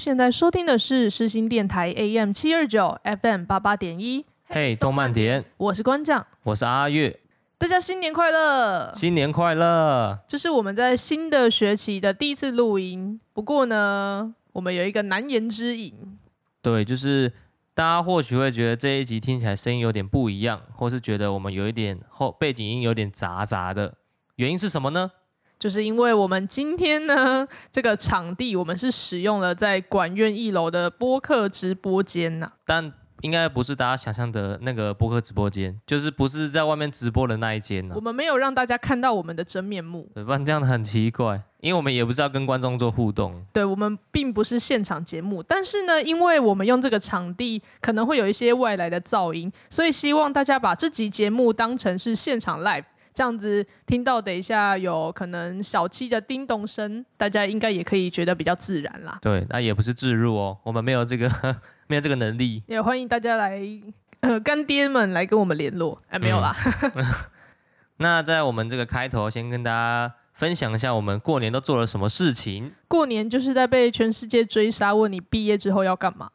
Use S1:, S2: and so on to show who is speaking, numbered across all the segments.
S1: 现在收听的是世新电台 AM 七二九 FM 八八点一。
S2: 嘿，动漫点，
S1: 我是关将，
S2: 我是阿月，
S1: 大家新年快乐！
S2: 新年快乐！
S1: 这是我们在新的学期的第一次录音，不过呢，我们有一个难言之隐。
S2: 对，就是大家或许会觉得这一集听起来声音有点不一样，或是觉得我们有一点后背景音有点杂杂的，原因是什么呢？
S1: 就是因为我们今天呢，这个场地我们是使用了在管院一楼的播客直播间呐、啊，
S2: 但应该不是大家想象的那个播客直播间，就是不是在外面直播的那一间呢、啊。
S1: 我们没有让大家看到我们的真面目，
S2: 对，不然这样很奇怪，因为我们也不是要跟观众做互动。
S1: 对，我们并不是现场节目，但是呢，因为我们用这个场地可能会有一些外来的噪音，所以希望大家把这集节目当成是现场 live。这样子听到，等一下有可能小七的叮咚声，大家应该也可以觉得比较自然啦。
S2: 对，那也不是置入哦，我们没有这个 没有这个能力。
S1: 也欢迎大家来，呃，干爹们来跟我们联络。哎，没有啦。
S2: 嗯、那在我们这个开头，先跟大家分享一下我们过年都做了什么事情。
S1: 过年就是在被全世界追杀，问你毕业之后要干嘛，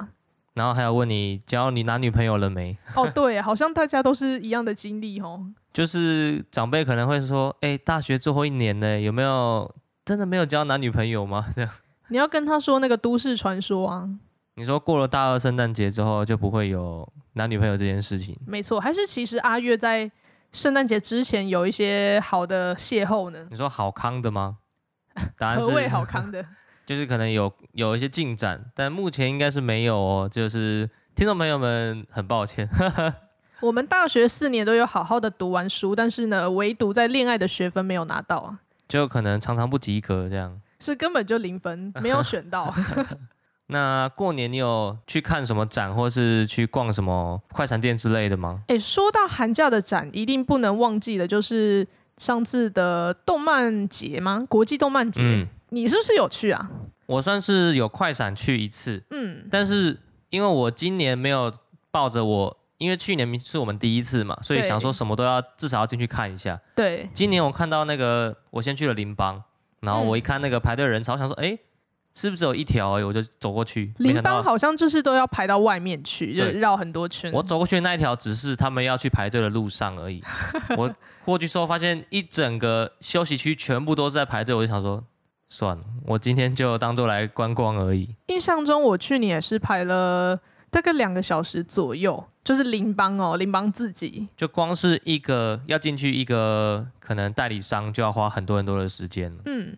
S2: 然后还有问你交你男女朋友了没？
S1: 哦，对，好像大家都是一样的经历哦。
S2: 就是长辈可能会说：“哎、欸，大学最后一年呢，有没有真的没有交男女朋友吗？”这样，
S1: 你要跟他说那个都市传说啊。
S2: 你说过了大二圣诞节之后就不会有男女朋友这件事情？
S1: 没错，还是其实阿月在圣诞节之前有一些好的邂逅呢？
S2: 你说好康的吗？答案是
S1: 何谓好康的？
S2: 就是可能有有一些进展，但目前应该是没有哦。就是听众朋友们，很抱歉。
S1: 我们大学四年都有好好的读完书，但是呢，唯独在恋爱的学分没有拿到啊，
S2: 就可能常常不及格这样，
S1: 是根本就零分，没有选到。
S2: 那过年你有去看什么展，或是去逛什么快餐店之类的吗？
S1: 哎，说到寒假的展，一定不能忘记的就是上次的动漫节吗？国际动漫节，嗯，你是不是有去啊？
S2: 我算是有快闪去一次，嗯，但是因为我今年没有抱着我。因为去年是我们第一次嘛，所以想说什么都要至少要进去看一下。
S1: 对，
S2: 今年我看到那个，我先去了邻邦，然后我一看那个排队人潮，嗯、想说，哎，是不是只有一条而已？我就走过去。
S1: 邻邦好像就是都要排到外面去，就绕很多圈。
S2: 我走过去的那一条只是他们要去排队的路上而已。我过去之后发现一整个休息区全部都是在排队，我就想说，算了，我今天就当做来观光而已。
S1: 印象中我去年也是排了。大概两个小时左右，就是邻邦哦，邻邦自己
S2: 就光是一个要进去一个可能代理商就要花很多很多的时间。嗯，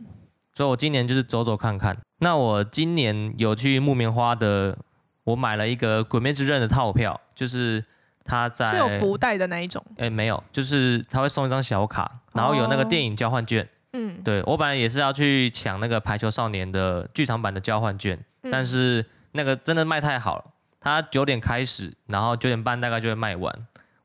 S2: 所以我今年就是走走看看。那我今年有去木棉花的，我买了一个《鬼灭之刃》的套票，就是他在
S1: 是有福袋的那一种。
S2: 哎，没有，就是他会送一张小卡，然后有那个电影交换券。嗯，对，我本来也是要去抢那个《排球少年》的剧场版的交换券，嗯，但是那个真的卖太好了。它九点开始，然后九点半大概就会卖完。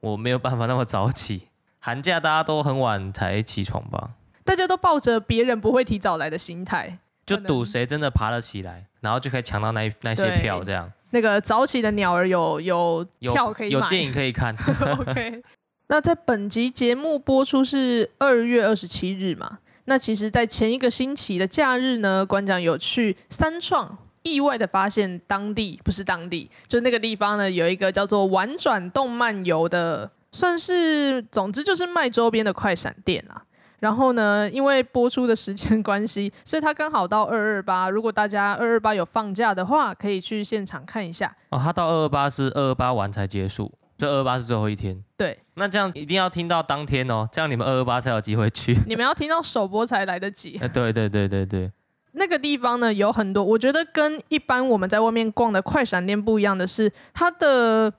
S2: 我没有办法那么早起，寒假大家都很晚才起床吧？
S1: 大家都抱着别人不会提早来的心态，
S2: 就赌谁真的爬得起来，然后就可以抢到那那些票。这样，
S1: 那个早起的鸟儿有有票可以
S2: 有电影可以看。
S1: OK，那在本集节目播出是二月二十七日嘛？那其实，在前一个星期的假日呢，馆长有去三创。意外的发现，当地不是当地，就那个地方呢，有一个叫做“玩转动漫游”的，算是，总之就是卖周边的快闪店啊。然后呢，因为播出的时间 关系，所以它刚好到二二八。如果大家二二八有放假的话，可以去现场看一下。
S2: 哦，它到二二八是二二八完才结束，就二二八是最后一天。
S1: 对，
S2: 那这样一定要听到当天哦，这样你们二二八才有机会去。
S1: 你们要听到首播才来得及。
S2: 哎，对对对对对。
S1: 那个地方呢，有很多，我觉得跟一般我们在外面逛的快闪店不一样的是，它的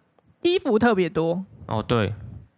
S1: 衣服特别多。
S2: 哦，对，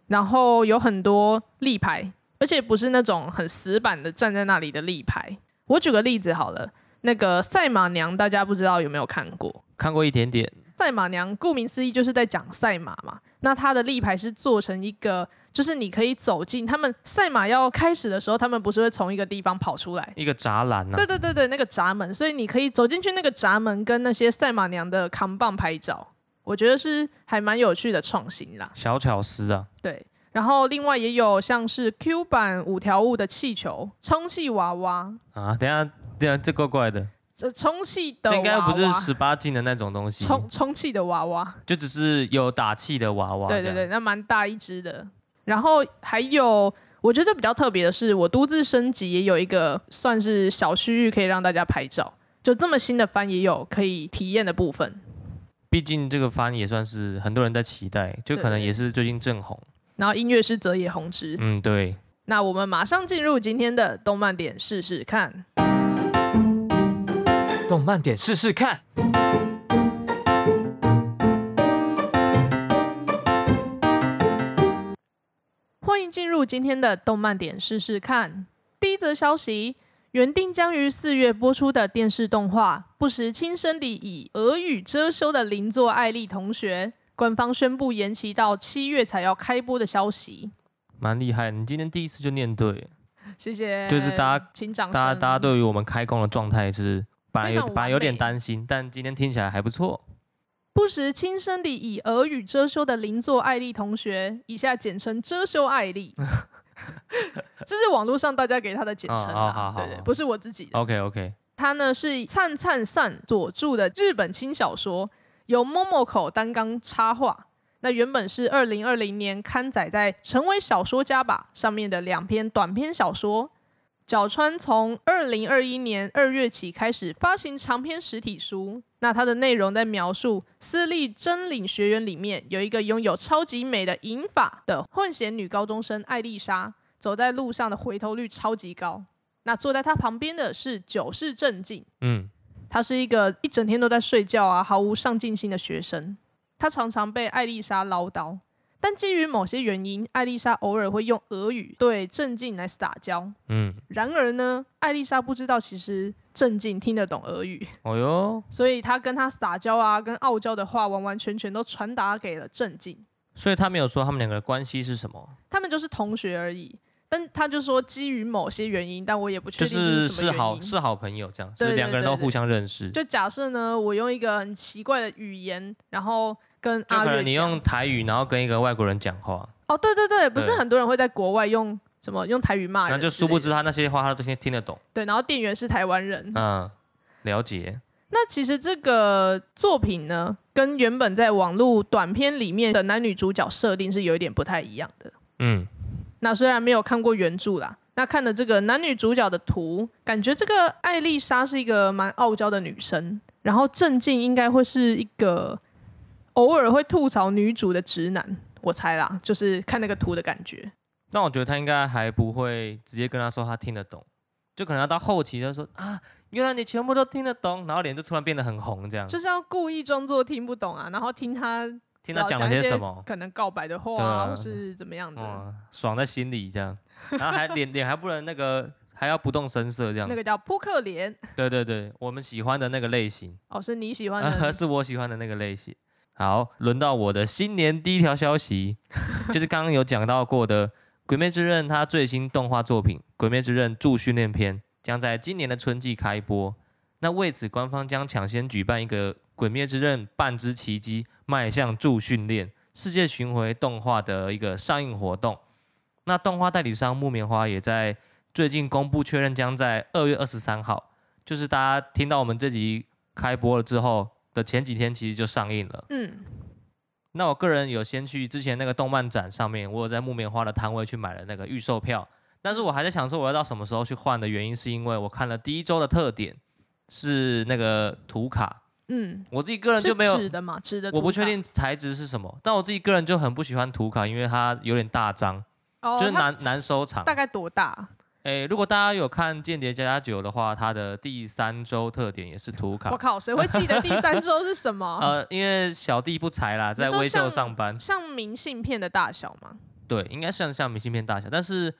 S1: 然后有很多立牌，而且不是那种很死板的站在那里的立牌。我举个例子好了，那个赛马娘，大家不知道有没有看过？
S2: 看过一点点。
S1: 赛马娘顾名思义就是在讲赛马嘛。那它的立牌是做成一个，就是你可以走进他们赛马要开始的时候，他们不是会从一个地方跑出来，
S2: 一个栅栏呢？
S1: 对对对对，那个闸门，所以你可以走进去那个闸门，跟那些赛马娘的扛棒拍照。我觉得是还蛮有趣的创新啦，
S2: 小巧思啊。
S1: 对，然后另外也有像是 Q 版五条悟的气球、充气娃娃
S2: 啊。等下，等下，这怪怪的。
S1: 这充气的娃娃，这应该
S2: 不是十八禁的那种东西。
S1: 充充气的娃娃，
S2: 就只是有打气的娃娃。
S1: 对对对，那蛮大一只的。然后还有，我觉得比较特别的是，我独自升级也有一个算是小区域可以让大家拍照。就这么新的番也有可以体验的部分。
S2: 毕竟这个番也算是很多人在期待，就可能也是最近正红。
S1: 然后音乐是泽野弘之。
S2: 嗯，对。
S1: 那我们马上进入今天的动漫点试试看。
S2: 动漫点试试看。
S1: 欢迎进入今天的动漫点试试看。第一则消息。原定将于四月播出的电视动画《不时轻声地以俄语遮羞的邻座艾莉同学》，官方宣布延期到七月才要开播的消息。
S2: 蛮厉害，你今天第一次就念对，
S1: 谢谢。
S2: 就是大家，
S1: 请掌声。
S2: 大家，大家对于我们开工的状态是本来有本来有点担心，但今天听起来还不错。
S1: 不时轻声地以俄语遮羞的邻座艾丽同学，以下简称遮羞艾丽。这是网络上大家给他的简称啊，对对，不是我自己的。
S2: OK OK，
S1: 他呢是灿灿散佐著的日本轻小说，由 Momoko 担纲插画。那原本是二零二零年刊载在《成为小说家吧》上面的两篇短篇小说。角川从二零二一年二月起开始发行长篇实体书。那它的内容在描述私立真领学园里面有一个拥有超级美的银发的混血女高中生艾丽莎，走在路上的回头率超级高。那坐在她旁边的是久世正近，嗯，他是一个一整天都在睡觉啊，毫无上进心的学生。他常常被艾丽莎唠叨。但基于某些原因，艾丽莎偶尔会用俄语对正近来撒娇。嗯，然而呢，艾丽莎不知道其实正近听得懂俄语。哦哟，所以她跟他撒娇啊，跟傲娇的话，完完全全都传达给了正近。
S2: 所以他没有说他们两个的关系是什么？
S1: 他们就是同学而已。但他就说基于某些原因，但我也不确定是什么原因。
S2: 就是是好是好朋友这样，是两个人都互相认识。
S1: 就假设呢，我用一个很奇怪的语言，然后。跟阿月，
S2: 你用台语，然后跟一个外国人讲话。
S1: 哦，对对对，不是很多人会在国外用什么用台语骂人，
S2: 那就殊不知他那些话他都听听得懂。
S1: 对，然后店员是台湾人。
S2: 嗯，了解。
S1: 那其实这个作品呢，跟原本在网络短片里面的男女主角设定是有一点不太一样的。嗯，那虽然没有看过原著啦，那看了这个男女主角的图，感觉这个艾丽莎是一个蛮傲娇的女生，然后正近应该会是一个。偶尔会吐槽女主的直男，我猜啦，就是看那个图的感觉。
S2: 但我觉得他应该还不会直接跟他说他听得懂，就可能要到后期他说啊，原来你全部都听得懂，然后脸就突然变得很红这样。
S1: 就是要故意装作听不懂啊，然后听他
S2: 听他讲了些什么，
S1: 可能告白的话啊，或是怎么样的，
S2: 嗯，爽在心里这样，然后还脸脸还不能那个，还要不动声色这样。
S1: 那个叫扑克脸。
S2: 对对对，我们喜欢的那个类型。
S1: 哦，是你喜欢的，
S2: 是我喜欢的那个类型。好，轮到我的新年第一条消息，就是刚刚有讲到过的《鬼灭之刃》它最新动画作品《鬼灭之刃：助训练篇》将在今年的春季开播。那为此，官方将抢先举办一个《鬼灭之刃：半之奇迹》迈向助训练世界巡回动画的一个上映活动。那动画代理商木棉花也在最近公布确认，将在二月二十三号，就是大家听到我们这集开播了之后。的前几天其实就上映了。嗯，那我个人有先去之前那个动漫展上面，我有在木棉花的摊位去买了那个预售票，但是我还在想说我要到什么时候去换的原因，是因为我看了第一周的特点是那个图卡。嗯，我自己个人就没有
S1: 纸的嘛，纸的。
S2: 我不确定材质是什么，但我自己个人就很不喜欢图卡，因为它有点大张，哦、就是难难收藏。
S1: 大概多大？
S2: 哎，如果大家有看《间谍加加九》的话，它的第三周特点也是图卡。
S1: 我靠，谁会记得第三周是什么？
S2: 呃，因为小弟不才啦，在微秀上班。
S1: 像，像明信片的大小吗？
S2: 对，应该像像明信片大小，但是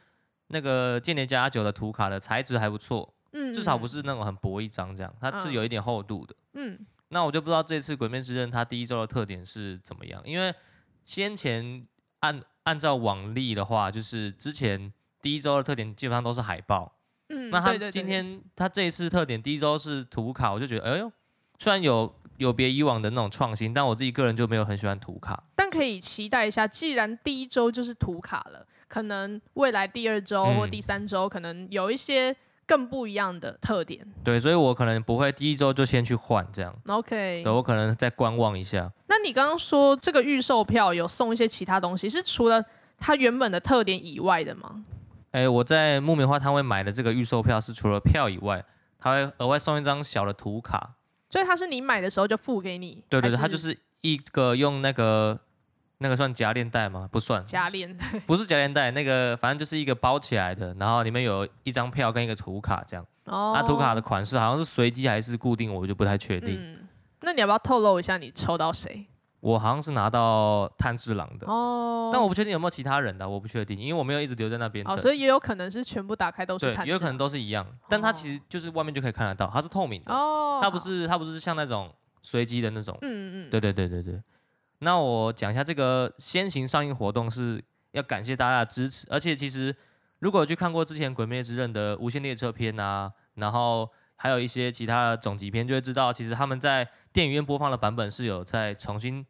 S2: 那个间谍加加九的图卡的材质还不错，嗯，至少不是那种很薄一张这样，它是有一点厚度的，嗯。那我就不知道这次《鬼灭之刃》它第一周的特点是怎么样，因为先前按按照往例的话，就是之前第一周的特点基本上都是海报，嗯，那他今天他这一次特点第一周是图卡，我就觉得哎呦，虽然有有别以往的那种创新，但我自己个人就没有很喜欢图卡，
S1: 但可以期待一下，既然第一周就是图卡了，可能未来第二周或第三周可能有一些。更不一样的特点，
S2: 对，所以我可能不会第一周就先去换这样
S1: ，OK，
S2: 对，我可能再观望一下。
S1: 那你刚刚说这个预售票有送一些其他东西，是除了它原本的特点以外的吗？
S2: 哎、欸，我在木棉花摊位买的这个预售票是除了票以外，他会额外送一张小的图卡，
S1: 所以他是你买的时候就付给你？
S2: 对对对，它就是一个用那个。那个算夹链袋吗？不算，
S1: 夹链袋
S2: 不是夹链袋，那个反正就是一个包起来的，然后里面有一张票跟一个图卡这样。哦。那图卡的款式好像是随机还是固定，我就不太确定。
S1: 嗯。那你要不要透露一下你抽到谁？
S2: 我好像是拿到炭治郎的。哦。但我不确定有没有其他人的，我不确定，因为我没有一直留在那边。
S1: 哦，所以也有可能是全部打开都是炭治郎。
S2: 对，也有可能都是一样，但它其实就是外面就可以看得到，它是透明的。哦。它不是，它不是像那种随机的那种。嗯嗯。对对对对对。那我讲一下这个先行上映活动，是要感谢大家的支持，而且其实如果有去看过之前《鬼灭之刃》的无限列车篇啊，然后还有一些其他的总集篇，就会知道其实他们在电影院播放的版本是有在重新、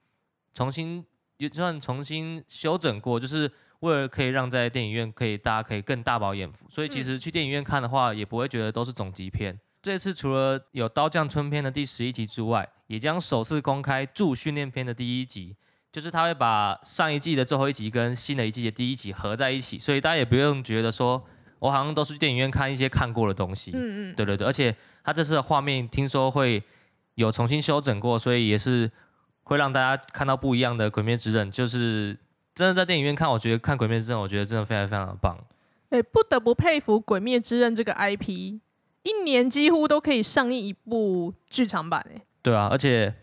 S2: 重新也算重新修整过，就是为了可以让在电影院可以大家可以更大饱眼福，所以其实去电影院看的话，也不会觉得都是总集片。这次除了有刀匠村篇的第十一集之外，也将首次公开助训练篇的第一集，就是他会把上一季的最后一集跟新的一季的第一集合在一起，所以大家也不用觉得说我好像都是去电影院看一些看过的东西。嗯嗯，对对对，而且他这次的画面听说会有重新修整过，所以也是会让大家看到不一样的《鬼灭之刃》，就是真的在电影院看，我觉得看《鬼灭之刃》，我觉得真的非常非常的棒。
S1: 哎，不得不佩服《鬼灭之刃》这个 IP。一年几乎都可以上映一部剧场版诶。
S2: 对啊，而且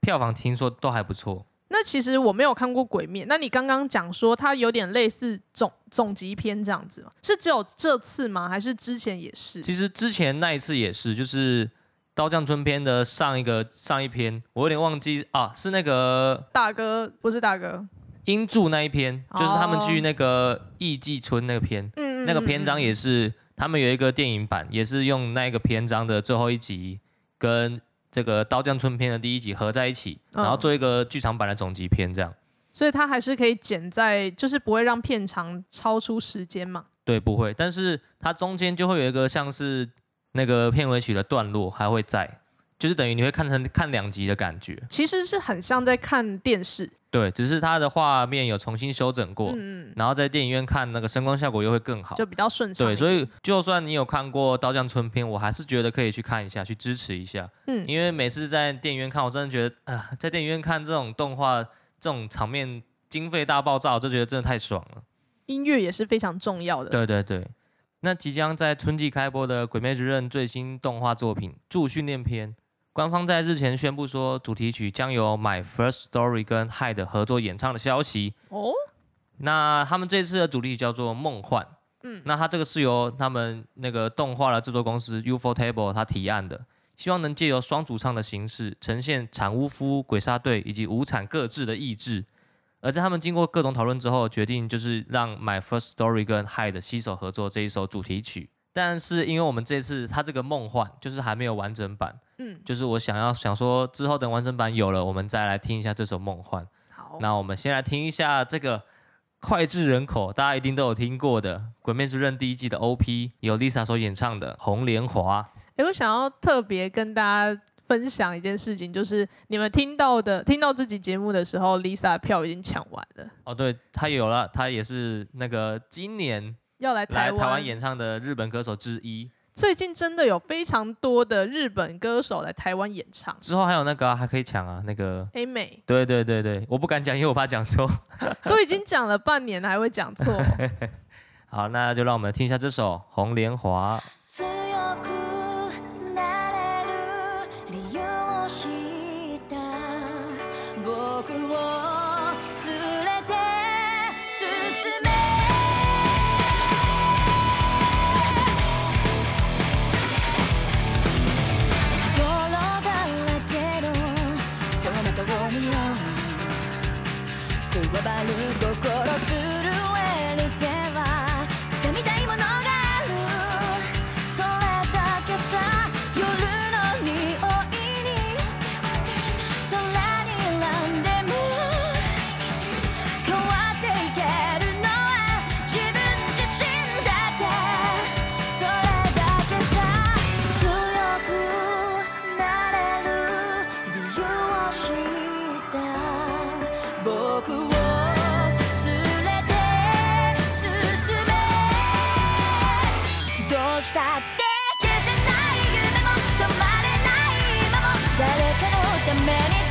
S2: 票房听说都还不错。
S1: 那其实我没有看过《鬼灭》，那你刚刚讲说它有点类似总总集篇这样子吗？是只有这次吗？还是之前也是？
S2: 其实之前那一次也是，就是刀匠村篇的上一个上一篇，我有点忘记啊，是那个
S1: 大哥，不是大哥，
S2: 英柱那一篇，就是他们去那个艺伎村那个篇，那个篇章也是。他们有一个电影版，也是用那个篇章的最后一集跟这个刀匠村篇的第一集合在一起，嗯、然后做一个剧场版的总集篇，这样。
S1: 所以它还是可以剪在，就是不会让片长超出时间嘛？
S2: 对，不会。但是它中间就会有一个像是那个片尾曲的段落还会在，就是等于你会看成看两集的感觉。
S1: 其实是很像在看电视。
S2: 对，只是它的画面有重新修整过，嗯，然后在电影院看那个声光效果又会更好，
S1: 就比较顺畅。
S2: 对，所以就算你有看过《刀匠村篇》，我还是觉得可以去看一下，去支持一下。嗯，因为每次在电影院看，我真的觉得啊、呃，在电影院看这种动画，这种场面经费大爆炸，我就觉得真的太爽了。
S1: 音乐也是非常重要的。
S2: 对对对，那即将在春季开播的《鬼灭之刃》最新动画作品《助训练篇》。官方在日前宣布说，主题曲将由 My First Story 跟 hide 合作演唱的消息。哦，那他们这次的主题曲叫做《梦幻》。嗯，那他这个是由他们那个动画的制作公司 ufotable 他提案的，希望能借由双主唱的形式，呈现产屋夫、鬼杀队以及无惨各自的意志。而在他们经过各种讨论之后，决定就是让 My First Story 跟 Hyde 携手合作这一首主题曲。但是因为我们这次它这个梦幻就是还没有完整版，嗯，就是我想要想说之后等完整版有了，我们再来听一下这首梦幻。好，那我们先来听一下这个脍炙人口，大家一定都有听过的《鬼灭之刃》第一季的 OP，由 Lisa 所演唱的《红莲华》。
S1: 哎，我想要特别跟大家分享一件事情，就是你们听到的听到这集节目的时候，Lisa 票已经抢完了。
S2: 哦，对，他有了，他也是那个今年。
S1: 要来台湾，
S2: 台湾演唱的日本歌手之一。
S1: 最近真的有非常多的日本歌手来台湾演唱。
S2: 之后还有那个、啊、还可以抢啊，那个
S1: A 美。
S2: 对对对对，我不敢讲，因为我怕讲错。
S1: 都已经讲了半年了，还会讲错。
S2: 好，那就让我们听一下这首《红莲华》。欢迎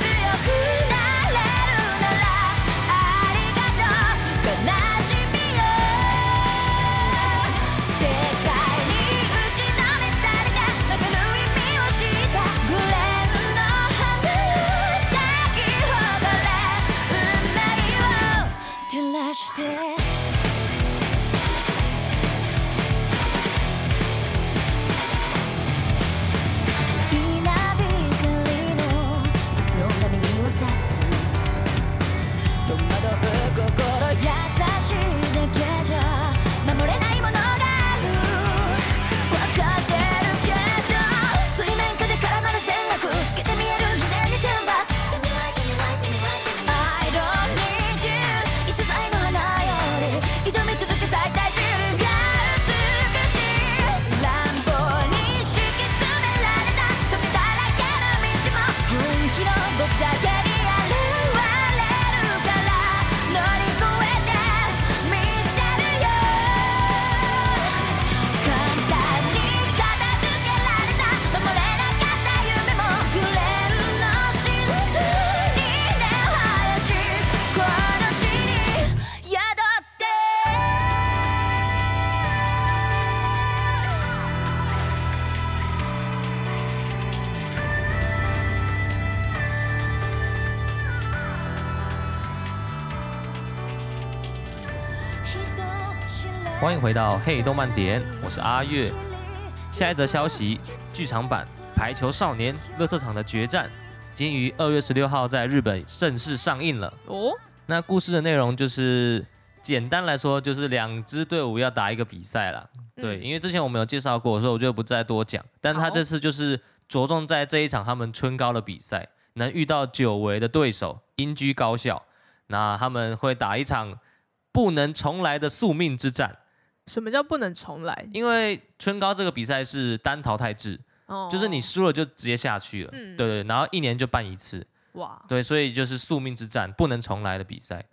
S2: 回到《嘿动漫点》，我是阿月。下一则消息：剧场版《排球少年》乐色场的决战，已经于二月十六号在日本正式上映了。哦，那故事的内容就是，简单来说，就是两支队伍要打一个比赛了。对，因为之前我们有介绍过，所以我就不再多讲。但他这次就是着重在这一场他们春高的比赛，能遇到久违的对手英居高校，那他们会打一场不能重来的宿命之战。
S1: 什么叫不能重来？
S2: 因为春高这个比赛是单淘汰制，哦，就是你输了就直接下去了，嗯，对对，然后一年就办一次，哇，对，所以就是宿命之战，不能重来的比赛。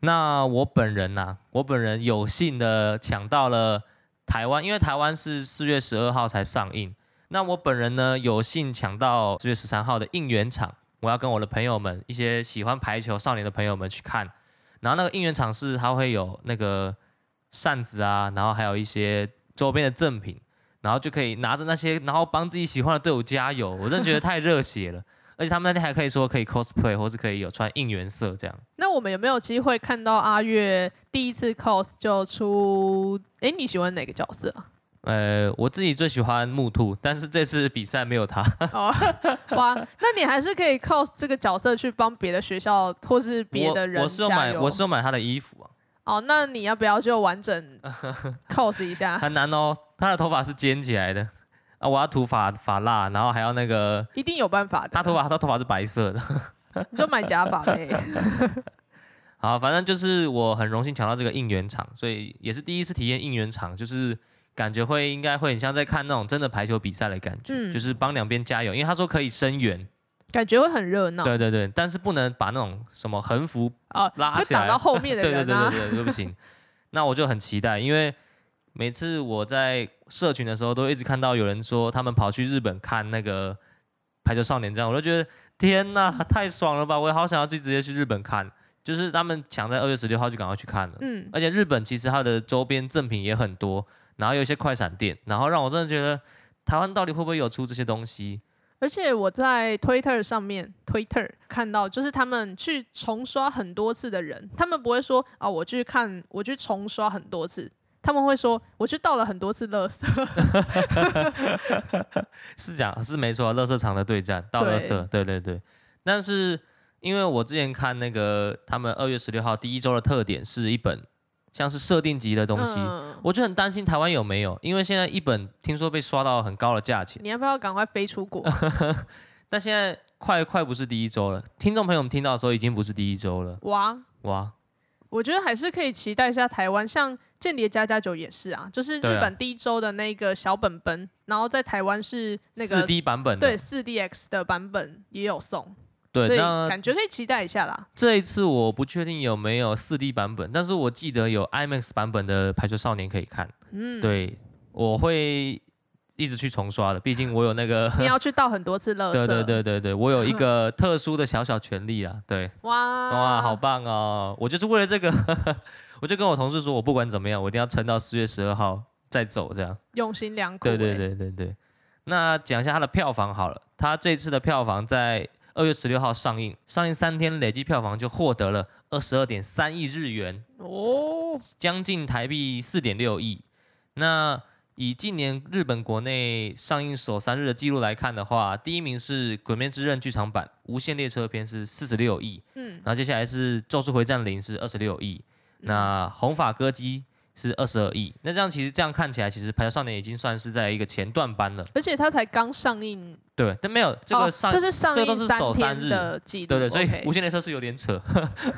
S2: 那我本人呐、啊，我本人有幸的抢到了台湾，因为台湾是四月十二号才上映，那我本人呢有幸抢到四月十三号的应援场，我要跟我的朋友们，一些喜欢排球少年的朋友们去看，然后那个应援场是它会有那个。扇子啊，然后还有一些周边的赠品，然后就可以拿着那些，然后帮自己喜欢的队伍加油。我真的觉得太热血了，而且他们那天还可以说可以 cosplay，或是可以有穿应援色这样。
S1: 那我们有没有机会看到阿月第一次 cos 就出？哎，你喜欢哪个角色？
S2: 啊呃，我自己最喜欢木兔，但是这次比赛没有他。哦，
S1: 哇，那你还是可以 cos 这个角色去帮别的学校或是别的人
S2: 我，我是有买，我是有买他的衣服啊。
S1: 哦，那你要不要就完整 cos 一下？
S2: 很难哦，他的头发是尖起来的啊，我要涂发发蜡，然后还要那个，
S1: 一定有办法的。
S2: 他头发，他头发是白色的，
S1: 你就买假发呗。
S2: 好，反正就是我很荣幸抢到这个应援场，所以也是第一次体验应援场，就是感觉会应该会很像在看那种真的排球比赛的感觉，嗯、就是帮两边加油，因为他说可以声援。
S1: 感觉会很热闹，
S2: 对对对，但是不能把那种什么横幅啊拉起来，
S1: 会挡到后面的人啊，
S2: 对对对对对，不行。那我就很期待，因为每次我在社群的时候，都一直看到有人说他们跑去日本看那个排球少年这样，我就觉得天哪，太爽了吧！我也好想要去直接去日本看，就是他们抢在二月十六号就赶快去看了。嗯，而且日本其实它的周边赠品也很多，然后有一些快闪店，然后让我真的觉得台湾到底会不会有出这些东西？
S1: 而且我在 Twitter 上面，Twitter 看到，就是他们去重刷很多次的人，他们不会说啊，我去看，我去重刷很多次，他们会说我去倒了很多次垃圾。
S2: 是讲，是没错，垃圾场的对战，倒垃圾，对，对对对。但是，因为我之前看那个他们二月十六号第一周的特点是一本像是设定集的东西，嗯、我就很担心台湾有没有，因为现在一本听说被刷到很高的价钱。
S1: 你要不要赶快飞出国？
S2: 但现在快快不是第一周了，听众朋友们听到的时候已经不是第一周了。哇哇，
S1: 我觉得还是可以期待一下台湾，像《间谍加加酒》也是啊，就是日本第一周的那个小本本，啊、然后在台湾是那个
S2: 四 D 版本，
S1: 对四 DX 的版本也有送。对，所以感觉可以期待一下啦。
S2: 这一次我不确定有没有四 D 版本，但是我记得有 IMAX 版本的《排球少年》可以看。嗯，对，我会一直去重刷的，毕竟我有那个。
S1: 你要去倒很多次乐。
S2: 对对对对对，我有一个特殊的小小权利啊。对。哇哇，好棒哦！我就是为了这个，我就跟我同事说，我不管怎么样，我一定要撑到四月十二号再走，这样。
S1: 用心良苦。
S2: 对对对对对。那讲一下它的票房好了，它这次的票房在。二月十六号上映，上映三天累计票房就获得了二十二点三亿日元哦，将近台币四点六亿。那以近年日本国内上映首三日的记录来看的话，第一名是《鬼灭之刃》剧场版《无限列车篇》是四十六亿，嗯，然后接下来是《咒术回战零》是二十六亿，那《红发歌姬》是二十二亿，那这样其实这样看起来，其实《排球少年》已经算是在一个前段班了，
S1: 而且它才刚上映，
S2: 对，但没有这个上，
S1: 这是上映
S2: 这都是首三日
S1: 的记录，
S2: 对对，所以《无限列车》是有点扯，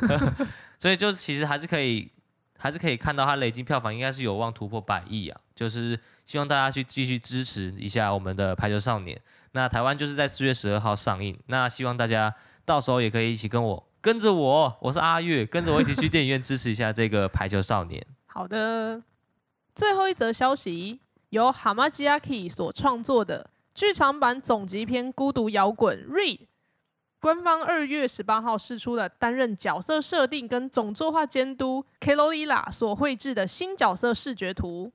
S2: 所以就其实还是可以，还是可以看到它累计票房应该是有望突破百亿啊，就是希望大家去继续支持一下我们的《排球少年》。那台湾就是在四月十二号上映，那希望大家到时候也可以一起跟我跟着我，我是阿月，跟着我一起去电影院支持一下这个《排球少年》。
S1: 好的，最后一则消息，由 Hamajiaki 所创作的剧场版总集篇《孤独摇滚》Read，官方二月十八号释出了担任角色设定跟总作画监督 Keloila 所绘制的新角色视觉图。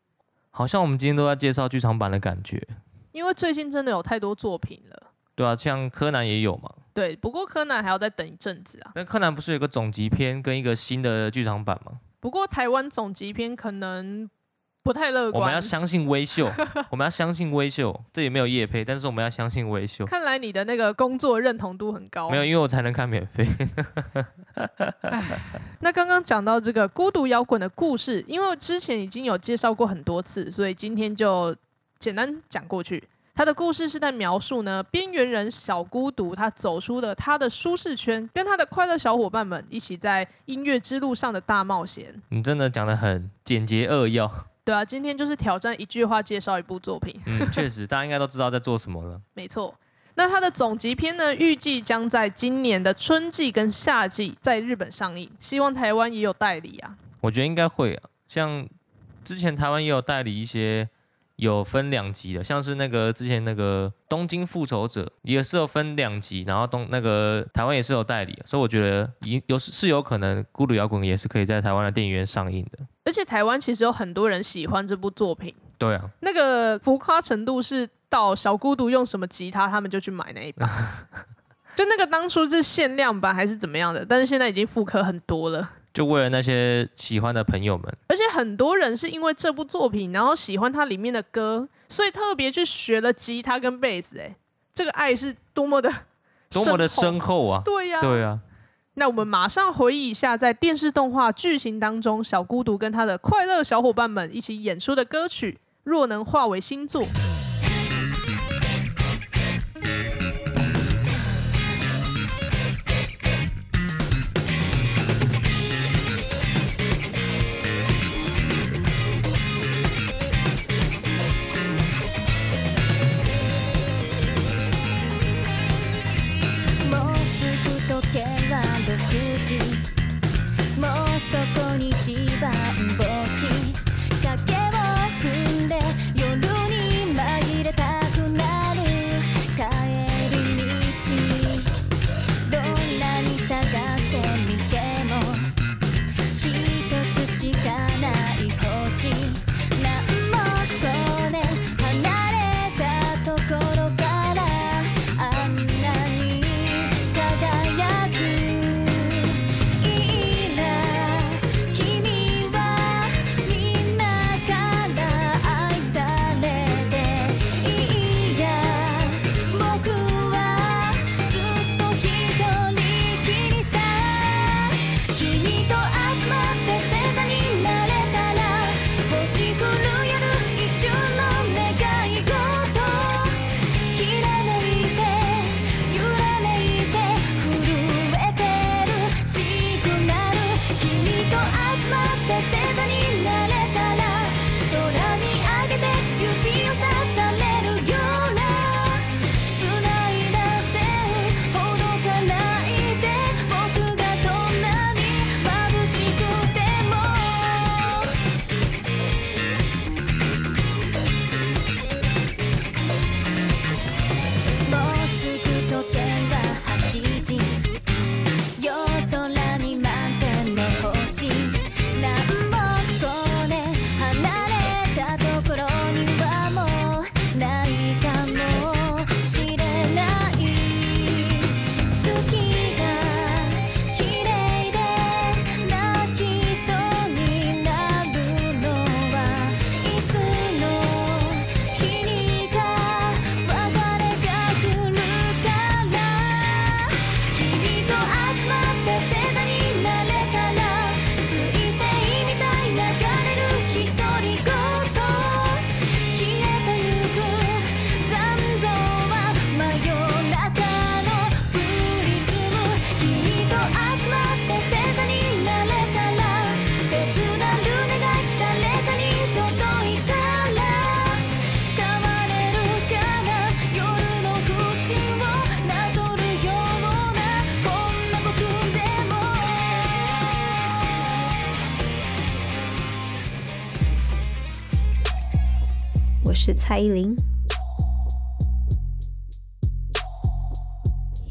S2: 好像我们今天都在介绍剧场版的感觉，
S1: 因为最近真的有太多作品了。
S2: 对啊，像柯南也有嘛。
S1: 对，不过柯南还要再等一阵子啊。
S2: 那柯南不是有个总集篇跟一个新的剧场版吗？
S1: 不过台湾总集篇可能不太乐观。
S2: 我们要相信微秀，我们要相信微秀，这也没有叶配，但是我们要相信微秀。
S1: 看来你的那个工作认同度很高。
S2: 没有，因为我才能看免费。
S1: 那刚刚讲到这个孤独摇滚的故事，因为之前已经有介绍过很多次，所以今天就简单讲过去。他的故事是在描述呢，边缘人小孤独，他走出了他的舒适圈，跟他的快乐小伙伴们一起在音乐之路上的大冒险。
S2: 你真的讲得很简洁扼要。
S1: 对啊，今天就是挑战一句话介绍一部作品。
S2: 嗯，确实，大家应该都知道在做什么了。
S1: 没错，那他的总集篇呢，预计将在今年的春季跟夏季在日本上映，希望台湾也有代理啊。
S2: 我觉得应该会啊，像之前台湾也有代理一些。有分两集的，像是那个之前那个《东京复仇者》也是有分两集，然后东那个台湾也是有代理，所以我觉得有有是有可能《孤独摇滚》也是可以在台湾的电影院上映的。
S1: 而且台湾其实有很多人喜欢这部作品。
S2: 对啊，
S1: 那个浮夸程度是到小孤独用什么吉他，他们就去买那一把。就那个当初是限量版还是怎么样的，但是现在已经复刻很多了。
S2: 就为了那些喜欢的朋友们，
S1: 而且很多人是因为这部作品，然后喜欢它里面的歌，所以特别去学了吉他跟贝斯。哎，这个爱是多么的
S2: 多么的深厚啊！
S1: 对呀，
S2: 对呀。
S1: 那我们马上回忆一下，在电视动画剧情当中，小孤独跟他的快乐小伙伴们一起演出的歌曲《若能化为星座》。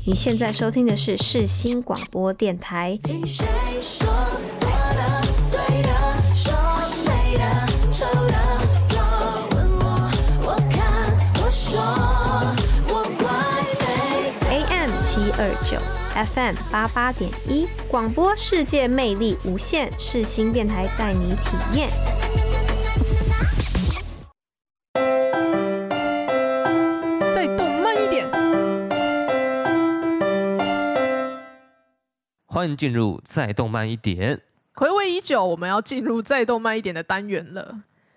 S3: 你现在收听的是世新广播电台。AM 七二九，FM 八八点一，广播世界魅力无限，世新电台带你体验。
S2: 欢迎进入再动漫一点。
S1: 回味已久，我们要进入再动漫一点的单元了。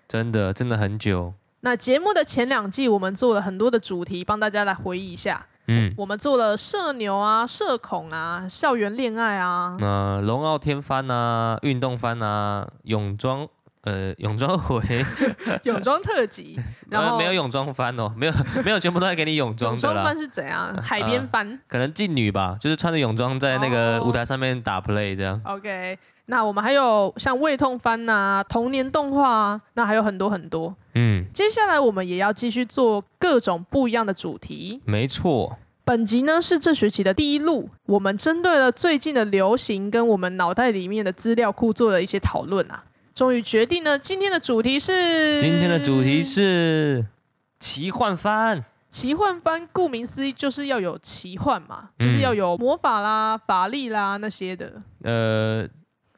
S2: 真的，真的很久。
S1: 那节目的前两季，我们做了很多的主题，帮大家来回忆一下。嗯，我们做了社牛啊、社恐啊、校园恋爱啊，
S2: 那龙傲天番啊、运动番啊、泳装。呃，泳装回
S1: 泳装特辑，然后
S2: 没有泳装翻哦，没有没有，全部都在给你泳装的啦。泳装
S1: 翻是怎样？海边翻、呃？
S2: 可能妓女吧，就是穿着泳装在那个舞台上面打 play 这样。
S1: Oh, OK，那我们还有像胃痛翻呐、啊、童年动画啊，那还有很多很多。嗯，接下来我们也要继续做各种不一样的主题。
S2: 没错，
S1: 本集呢是这学期的第一录，我们针对了最近的流行跟我们脑袋里面的资料库做了一些讨论啊。终于决定了，今天的主题是。
S2: 今天的主题是奇幻番。
S1: 奇幻番顾名思义就是要有奇幻嘛，嗯、就是要有魔法啦、法力啦那些的。
S2: 呃，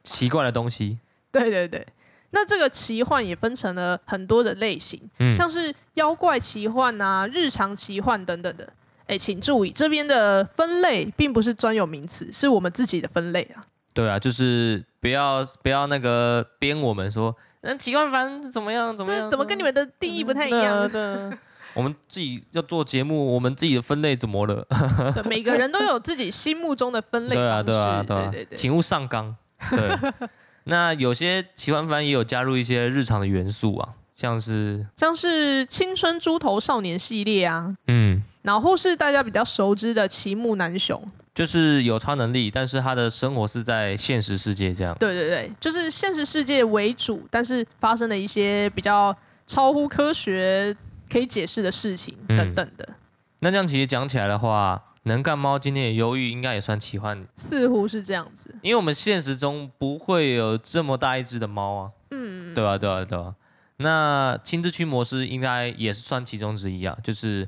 S2: 奇怪的东西。
S1: 对对对，那这个奇幻也分成了很多的类型，嗯、像是妖怪奇幻啊、日常奇幻等等的。哎，请注意，这边的分类并不是专有名词，是我们自己的分类啊。
S2: 对啊，就是不要不要那个编我们说，那，奇幻番怎么样怎么样？
S1: 怎么跟你们的定义不太一样？
S2: 对，我们自己要做节目，我们自己的分类怎么了？
S1: 对，每个人都有自己心目中的分类。对
S2: 啊，对啊，对啊，对对对，请勿上纲。对，那有些奇幻番也有加入一些日常的元素啊，像是
S1: 像是青春猪头少年系列啊，嗯，然后是大家比较熟知的齐木楠雄。
S2: 就是有超能力，但是他的生活是在现实世界这样。
S1: 对对对，就是现实世界为主，但是发生了一些比较超乎科学可以解释的事情等等的。嗯、
S2: 那这样其实讲起来的话，能干猫今天也忧郁，应该也算奇幻。
S1: 似乎是这样子，
S2: 因为我们现实中不会有这么大一只的猫啊。嗯，对啊，对啊，对啊。那青之驱魔师应该也是算其中之一啊，就是。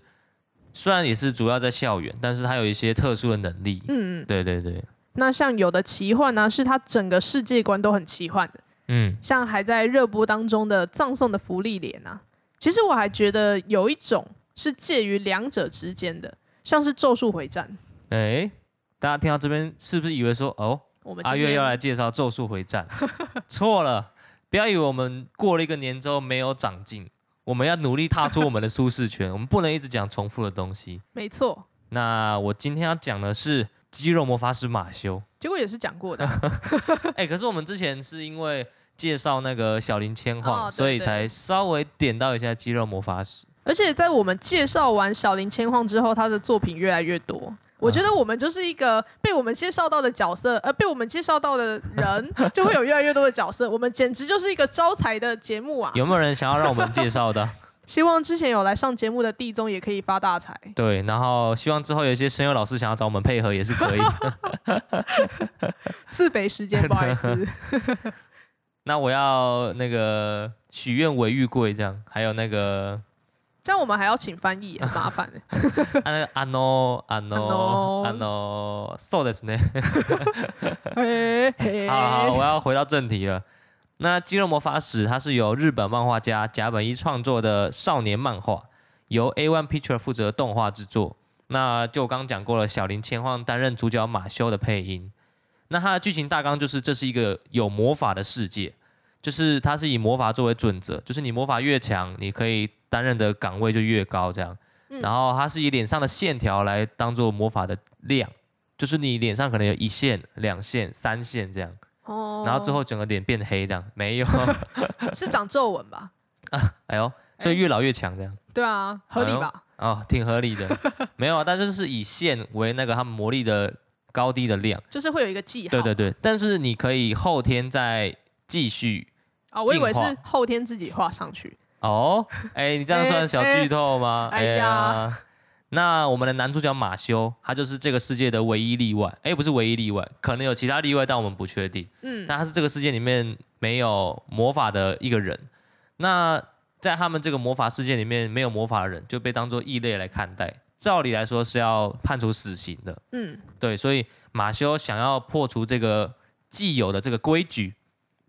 S2: 虽然也是主要在校园，但是它有一些特殊的能力。嗯，对对对。
S1: 那像有的奇幻呢、啊，是它整个世界观都很奇幻的。嗯，像还在热播当中的《葬送的芙莉莲》啊，其实我还觉得有一种是介于两者之间的，像是《咒术回战》。
S2: 哎，大家听到这边是不是以为说，哦，我们阿月要来介绍《咒术回战》？错了，不要以为我们过了一个年之后没有长进。我们要努力踏出我们的舒适圈，我们不能一直讲重复的东西。
S1: 没错。
S2: 那我今天要讲的是肌肉魔法师马修，
S1: 结果也是讲过的。
S2: 哎、欸，可是我们之前是因为介绍那个小林千晃，哦、所以才稍微点到一下肌肉魔法师。
S1: 而且在我们介绍完小林千晃之后，他的作品越来越多。我觉得我们就是一个被我们介绍到的角色，呃，被我们介绍到的人就会有越来越多的角色。我们简直就是一个招财的节目啊！
S2: 有没有人想要让我们介绍的？
S1: 希望之前有来上节目的地宗也可以发大财。
S2: 对，然后希望之后有一些声优老师想要找我们配合也是可以。
S1: 自肥时间，不好意思。
S2: 那我要那个许愿尾玉贵这样，还有那个。
S1: 这样我们还要请翻译，很麻烦
S2: 的。啊，啊喏，啊喏，啊喏，そうですね。好好，我要回到正题了。那《肌肉魔法使》它是由日本漫画家甲本一创作的少年漫画，由 A1 Picture 负责动画制作。那就刚讲过了，小林千晃担任主角马修的配音。那它的剧情大纲就是，这是一个有魔法的世界，就是它是以魔法作为准则，就是你魔法越强，你可以。 担任的岗位就越高，这样，嗯、然后它是以脸上的线条来当做魔法的量，就是你脸上可能有一线、两线、三线这样，哦，然后最后整个脸变黑这样，没有，
S1: 是长皱纹吧？
S2: 啊，哎呦，所以越老越强这样，
S1: 对啊，合理吧？
S2: 哎、哦，挺合理的，没有啊，但是是以线为那个他们魔力的高低的量，
S1: 就是会有一个记号，
S2: 对对对，但是你可以后天再继续，
S1: 哦，我以为是后天自己画上去。
S2: 哦，哎，你这样算小剧透吗？
S1: 哎，呀，
S2: 那我们的男主角马修，他就是这个世界的唯一例外。哎，不是唯一例外，可能有其他例外，但我们不确定。嗯，但他是这个世界里面没有魔法的一个人。那在他们这个魔法世界里面，没有魔法的人就被当做异类来看待。照理来说是要判处死刑的。嗯，对，所以马修想要破除这个既有的这个规矩，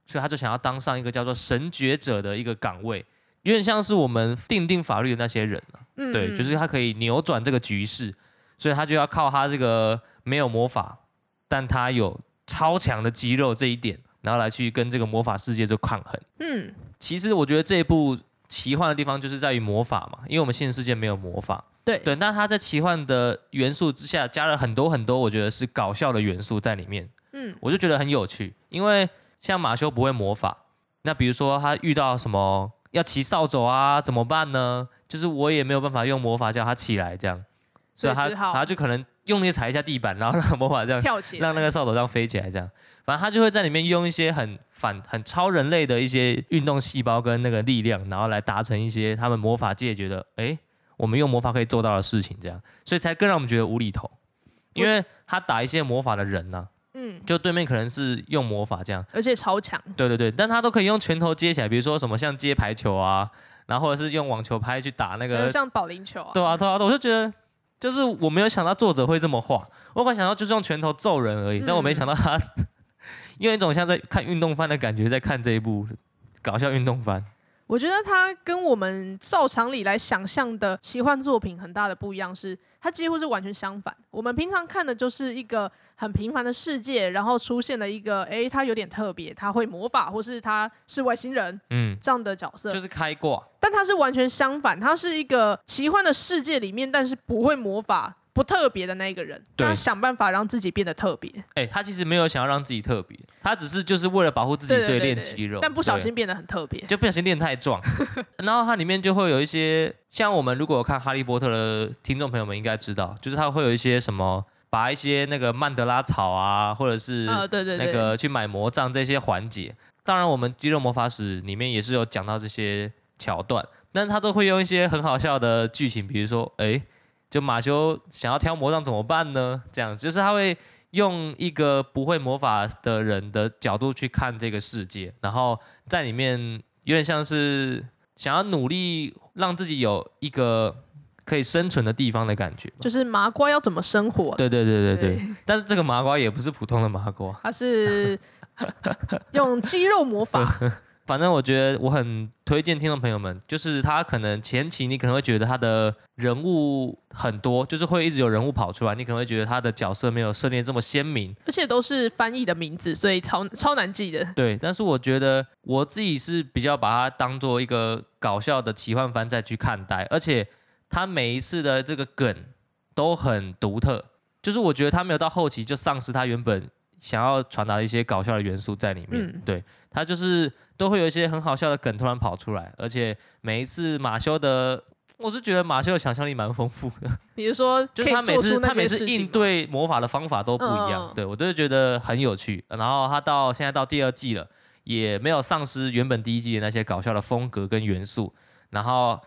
S2: 所以他就想要当上一个叫做神觉者的一个岗位，有点像是我们定定法律的那些人啊。嗯，对，就是他可以扭转这个局势，所以他就要靠他这个没有魔法，但他有超强的肌肉这一点，然后来去跟这个魔法世界做抗衡。嗯，其实我觉得这一部奇幻的地方就是在于魔法嘛，因为我们现实世界没有魔法。
S1: 对
S2: 对，那他在奇幻的元素之下加了很多很多，我觉得是搞笑的元素在里面。嗯，我就觉得很有趣，因为像马修不会魔法，那比如说他遇到什么要骑扫帚啊，怎么办呢？就是我也没有办法用魔法叫他起来这样，所以他他就可能用力踩一下地板，然后让魔法这样
S1: 跳起来，
S2: 让那个扫帚这样飞起来这样。反正他就会在里面用一些很反很超人类的一些运动细胞跟那个力量，然后来达成一些他们魔法界觉得哎。我们用魔法可以做到的事情，这样，所以才更让我们觉得无厘头，因为他打一些魔法的人呢、啊，嗯，就对面可能是用魔法这样，
S1: 而且超强，
S2: 对对对，但他都可以用拳头接起来，比如说什么像接排球啊，然后或者是用网球拍去打那个，
S1: 像保龄球啊，
S2: 对啊对啊，我就觉得，就是我没有想到作者会这么画，我本来想到就是用拳头揍人而已，嗯、但我没想到他 用一种像在看运动番的感觉在看这一部搞笑运动番。
S1: 我觉得它跟我们照常理来想象的奇幻作品很大的不一样，是它几乎是完全相反。我们平常看的就是一个很平凡的世界，然后出现了一个，哎，他有点特别，他会魔法，或是他是外星人，嗯，这样的角色，
S2: 就是开挂。
S1: 但它是完全相反，它是一个奇幻的世界里面，但是不会魔法。不特别的那一个人，他想办法让自己变得特别。
S2: 哎、欸，他其实没有想要让自己特别，他只是就是为了保护自己，所以练肌肉。
S1: 但不小心变得很特别，
S2: 就不小心练太壮。然后它里面就会有一些，像我们如果有看《哈利波特》的听众朋友们应该知道，就是他会有一些什么，把一些那个曼德拉草啊，或者是那个去买魔杖这些环节。当然，我们《肌肉魔法史》里面也是有讲到这些桥段，但是他都会用一些很好笑的剧情，比如说，哎、欸。就马修想要挑魔杖怎么办呢？这样就是他会用一个不会魔法的人的角度去看这个世界，然后在里面有点像是想要努力让自己有一个可以生存的地方的感觉。
S1: 就是麻瓜要怎么生活？
S2: 对对对对对。对，但是这个麻瓜也不是普通的麻瓜，
S1: 他是 用肌肉魔法。
S2: 反正我觉得我很推荐听众朋友们，就是他可能前期你可能会觉得他的人物很多，就是会一直有人物跑出来，你可能会觉得他的角色没有设定这么鲜明，
S1: 而且都是翻译的名字，所以超超难记的。
S2: 对，但是我觉得我自己是比较把它当做一个搞笑的奇幻番再去看待，而且他每一次的这个梗都很独特，就是我觉得他没有到后期就丧失他原本想要传达一些搞笑的元素在里面。嗯，对，他就是。都会有一些很好笑的梗突然跑出来，而且每一次马修的，我是觉得马修的想象力蛮丰富的。
S1: 你是说，
S2: 就是他每次他每次应对魔法的方法都不一样，嗯、对我都是觉得很有趣。然后他到现在到第二季了，也没有丧失原本第一季的那些搞笑的风格跟元素。然后。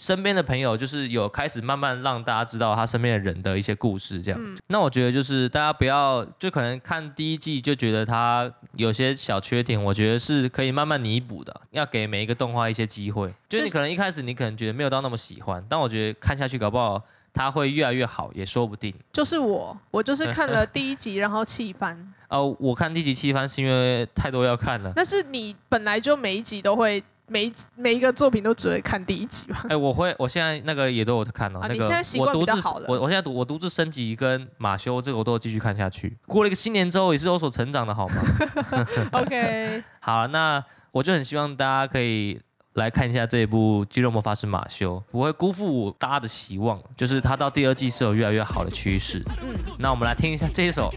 S2: 身边的朋友就是有开始慢慢让大家知道他身边的人的一些故事，这样。嗯、那我觉得就是大家不要就可能看第一季就觉得他有些小缺点，我觉得是可以慢慢弥补的。要给每一个动画一些机会，就你可能一开始你可能觉得没有到那么喜欢，但我觉得看下去搞不好他会越来越好，也说不定。
S1: 就是我，我就是看了第一集然后弃番。
S2: 哦、呃，我看第一集弃番是因为太多要看了。
S1: 但是你本来就每一集都会。每每一个作品都只会看第一集吧？
S2: 哎、欸，我会，我现在那个也都有看哦。啊、那个我独自，我我现在独我独自升级跟马修这个我都继续看下去。过了一个新年之后也是有所成长的，好吗？
S1: OK。
S2: 好，那我就很希望大家可以。来看一下这一部《肌肉魔法师马修》，不会辜负大家的希望，就是他到第二季是有越来越好的趋势。嗯，那我们来听一下这一首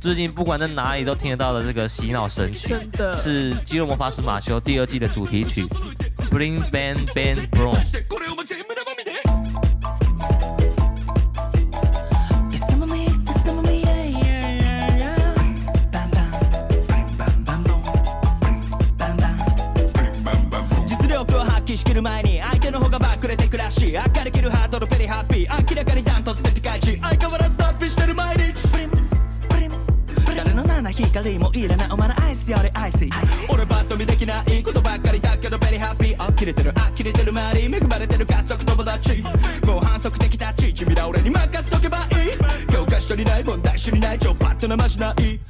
S2: 最近不管在哪里都听得到的这个洗脑神曲，
S1: 真的
S2: 是《肌肉魔法师马修》第二季的主题曲，Bring Bang Bang Boom。
S4: きる前に相手の方がバックれてくらし明かりきるハートのペリハッピー明らかにダントツでピカイチ相変わらず脱皮してる毎日谁の七光もいらないお前のアイスよりアイス俺バッと见できないことばっかりだけどベリハッピー。あきれてるあきれてる周り恵まれてる家族友达もう反则的タッチ君ら俺に任せとけばいい。教科书にない问题集にない超パッとなましない。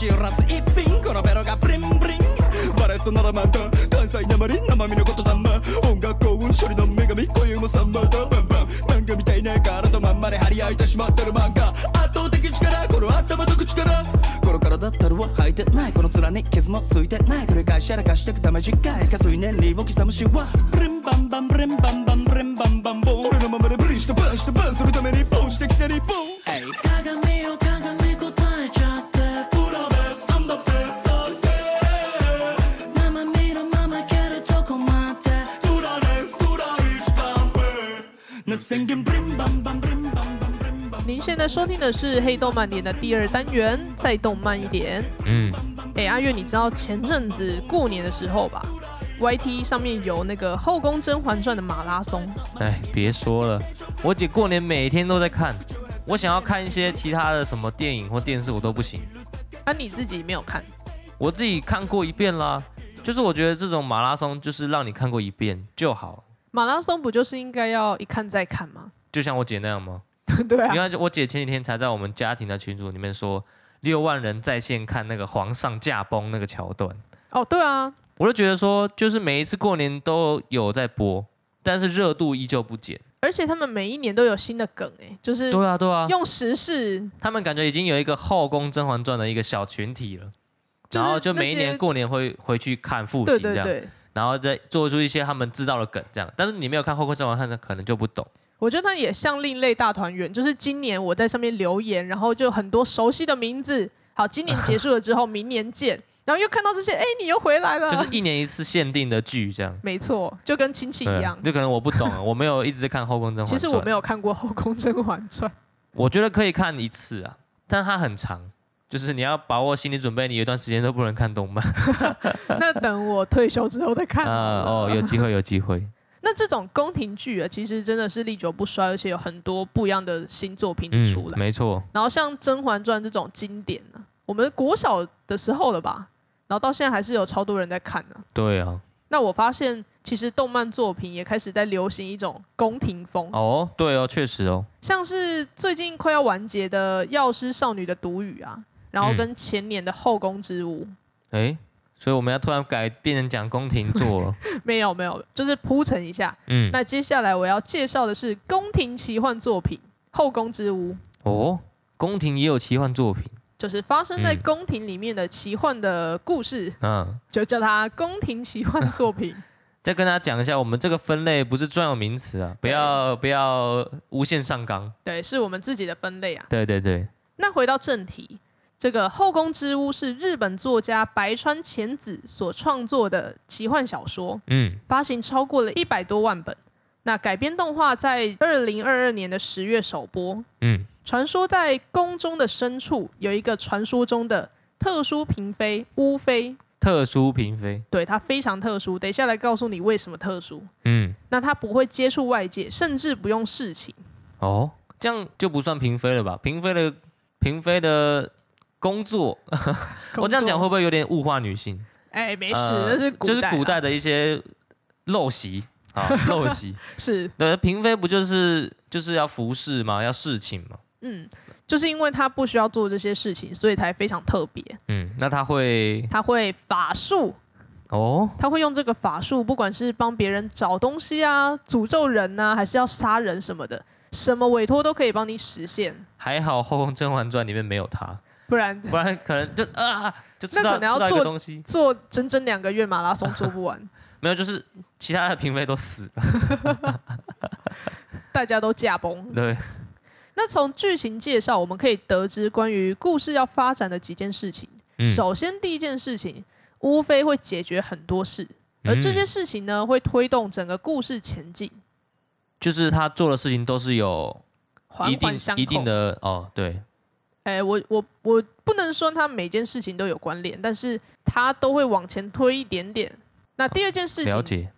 S4: 国各地揺らす一品。このベロがブリンブリン。バレットならまた関西なまり生身のことだま音楽幸运処理の女神今宵もサンマだ。バンバン。漫画みたいな体まんまで张り合いてしまってる漫画。圧倒的力この头と口から。この体ったるは履いてない。この面に伤もついてない。繰り返しやらかしてくため次回かつい年利を刻むしはブリンバンバンブリンバンバンブリンバンバン。ボン俺のままでブリンしてバンしてバンするためにボンしてきてリボン。
S1: 您现在收听的是黑动漫年的第二单元，再动慢一点。
S2: 嗯，
S1: 哎，阿月，你知道前阵子过年的时候吧？YT 上面有那个《后宫甄嬛传》的马拉松。
S2: 哎，别说了，我姐过年每天都在看，我想要看一些其他的什么电影或电视，我都不行。
S1: 啊，你自己没有看？
S2: 我自己看过一遍啦，就是我觉得这种马拉松就是让你看过一遍就好。
S1: 马拉松不就是应该要一看再看吗？
S2: 就像我姐那样吗？
S1: 对啊，
S2: 因为我姐前几天才在我们家庭的群组里面说，六万人在线看那个皇上驾崩那个桥段。
S1: 哦，对啊，
S2: 我就觉得说，就是每一次过年都有在播，但是热度依旧不减。
S1: 而且他们每一年都有新的梗，哎，就是
S2: 对啊对啊，
S1: 用时事，
S2: 他们感觉已经有一个后宫甄嬛传的一个小群体了，然后就每一年过年会回去看复习这样，
S1: 对对对，
S2: 然后再做出一些他们知道的梗这样。但是你没有看后宫甄嬛传，可能就不懂。
S1: 我觉得它也像另类大团圆，就是今年我在上面留言，然后就很多熟悉的名字。好，今年结束了之后，明年见。然后又看到这些，哎，你又回来了。
S2: 就是 一年一次限定的剧，这样。
S1: 没错，就跟亲戚一样。
S2: 就可能我不懂，我没有一直在看《后宫甄嬛传》。
S1: 其实我没有看过《后宫甄嬛传》。
S2: 我觉得可以看一次啊，但它很长，就是你要把握心理准备，你有一段时间都不能看动漫。
S1: 那等我退休之后再看。
S2: 啊哦，有机会，有机会。
S1: 那这种宫廷剧啊，其实真的是历久不衰，而且有很多不一样的新作品出来。
S2: 嗯、没错。
S1: 然后像《甄嬛传》这种经典呢、啊，我们国小的时候了吧，然后到现在还是有超多人在看呢、啊。
S2: 对啊。
S1: 那我发现，其实动漫作品也开始在流行一种宫廷风。
S2: 哦，对哦，确实哦。
S1: 像是最近快要完结的《药师少女的毒语》啊，然后跟前年的《后宫之屋》。哎、
S2: 嗯。所以我们要突然改变成讲宫廷作？
S1: 没有没有，就是铺陈一下。
S2: 嗯，
S1: 那接下来我要介绍的是宫廷奇幻作品《后宫之屋》。
S2: 哦，宫廷也有奇幻作品，
S1: 就是发生在宫廷里面的奇幻的故事。
S2: 嗯，
S1: 就叫它宫廷奇幻作品。
S2: 再跟大家讲一下，我们这个分类不是专有名词啊，不要不要无限上纲。
S1: 对，是我们自己的分类啊。
S2: 对对对。
S1: 那回到正题。这个《后宫之屋》是日本作家白川浅子所创作的奇幻小说，
S2: 嗯，
S1: 发行超过了一百多万本。那改编动画在二零二二年的十月首播，
S2: 嗯，
S1: 传说在宫中的深处有一个传说中的特殊嫔妃乌妃，
S2: 特殊嫔妃，
S1: 对，她非常特殊。等一下来告诉你为什么特殊。
S2: 嗯，那
S1: 她不会接触外界，甚至不用侍寝。
S2: 哦，这样就不算嫔妃了吧？嫔妃的嫔妃的。工作，我这样讲会不会有点物化女性？
S1: 哎，没事，呃、是
S2: 就是古代的一些陋习 啊，陋习
S1: 是。
S2: 对，嫔妃不就是就是要服侍吗？要侍寝吗？
S1: 嗯，就是因为她不需要做这些事情，所以才非常特别。
S2: 嗯，那她会
S1: 她会法术
S2: 哦，
S1: 他会用这个法术，不管是帮别人找东西啊、诅咒人呐、啊，还是要杀人什么的，什么委托都可以帮你实现。
S2: 还好《后宫甄嬛传》里面没有他，
S1: 不然
S2: 不然可能就啊，就知道
S1: 那可能要做
S2: 东西，
S1: 做整整两个月马拉松做不完。
S2: 没有，就是其他的嫔妃都死了，
S1: 大家都驾崩。
S2: 对。
S1: 那从剧情介绍，我们可以得知关于故事要发展的几件事情。嗯、首先，第一件事情，乌妃会解决很多事，而这些事情呢，会推动整个故事前进。
S2: 就是他做的事情都是有一定
S1: 相扣
S2: 一定的哦，对。
S1: 哎、欸，我我我不能说他每件事情都有关联，但是他都会往前推一点点。那第二件事情，
S2: 了解。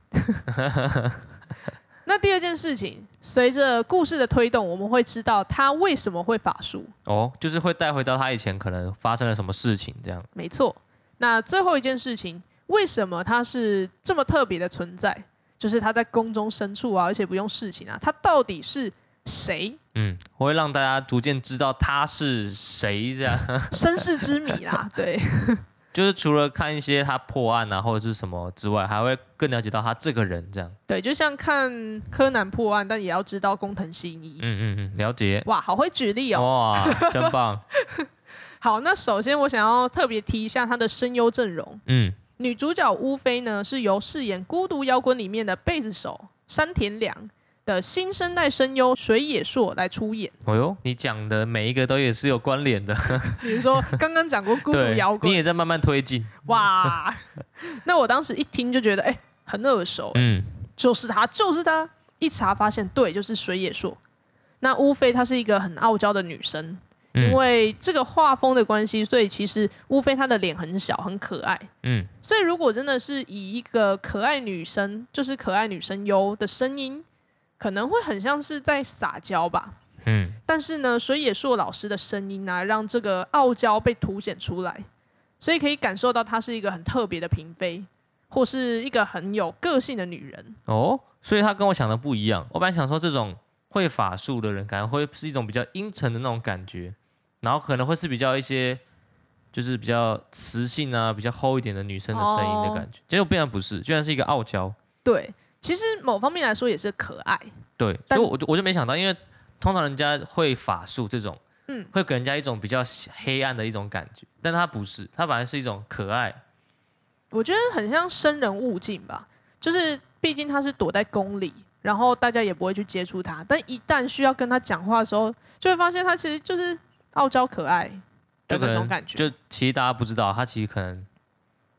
S1: 那第二件事情，随着故事的推动，我们会知道他为什么会法术。
S2: 哦，就是会带回到他以前可能发生了什么事情，这样。
S1: 没错。那最后一件事情，为什么他是这么特别的存在？就是他在宫中深处啊，而且不用侍寝啊，他到底是谁？
S2: 嗯，我会让大家逐渐知道他是谁，这样。
S1: 身世之谜啦，对。
S2: 就是除了看一些他破案啊或者是什么之外，还会更了解到他这个人这样。
S1: 对，就像看柯南破案，但也要知道工藤新一。
S2: 嗯嗯嗯，了解。
S1: 哇，好会举例哦。
S2: 哇，真棒。
S1: 好，那首先我想要特别提一下他的声优阵容。
S2: 嗯，
S1: 女主角乌菲呢是由饰演《孤独摇滚》里面的贝斯手山田凉。的新生代声优水野硕来出演。哦
S2: 哟，你讲的每一个都也是有关联的。
S1: 比如说刚刚讲过孤独 摇滚，
S2: 你也在慢慢推进。
S1: 哇，那我当时一听就觉得，哎、欸，很耳熟。嗯，就是他，就是他。一查发现，对，就是水野硕。那乌菲她是一个很傲娇的女生，嗯、因为这个画风的关系，所以其实乌菲她的脸很小，很可爱。嗯，所以如果真的是以一个可爱女生，就是可爱女生优的声音。可能会很像是在撒娇吧，嗯，但是呢，水野硕老师的声音呢、啊，让这个傲娇被凸显出来，所以可以感受到她是一个很特别的嫔妃，或是一个很有个性的女人。
S2: 哦，所以她跟我想的不一样。我本来想说，这种会法术的人，感觉会是一种比较阴沉的那种感觉，然后可能会是比较一些，就是比较磁性啊，比较厚一点的女生的声音的感觉。哦、结果变然不是，居然是一个傲娇。
S1: 对。其实某方面来说也是可爱，
S2: 对，但所以我就我就没想到，因为通常人家会法术这种，嗯，会给人家一种比较黑暗的一种感觉，但他不是，他反而是一种可爱。
S1: 我觉得很像生人勿近吧，就是毕竟他是躲在宫里，然后大家也不会去接触他，但一旦需要跟他讲话的时候，就会发现他其实就是傲娇可爱的那种感觉。
S2: 就其实大家不知道，他其实可能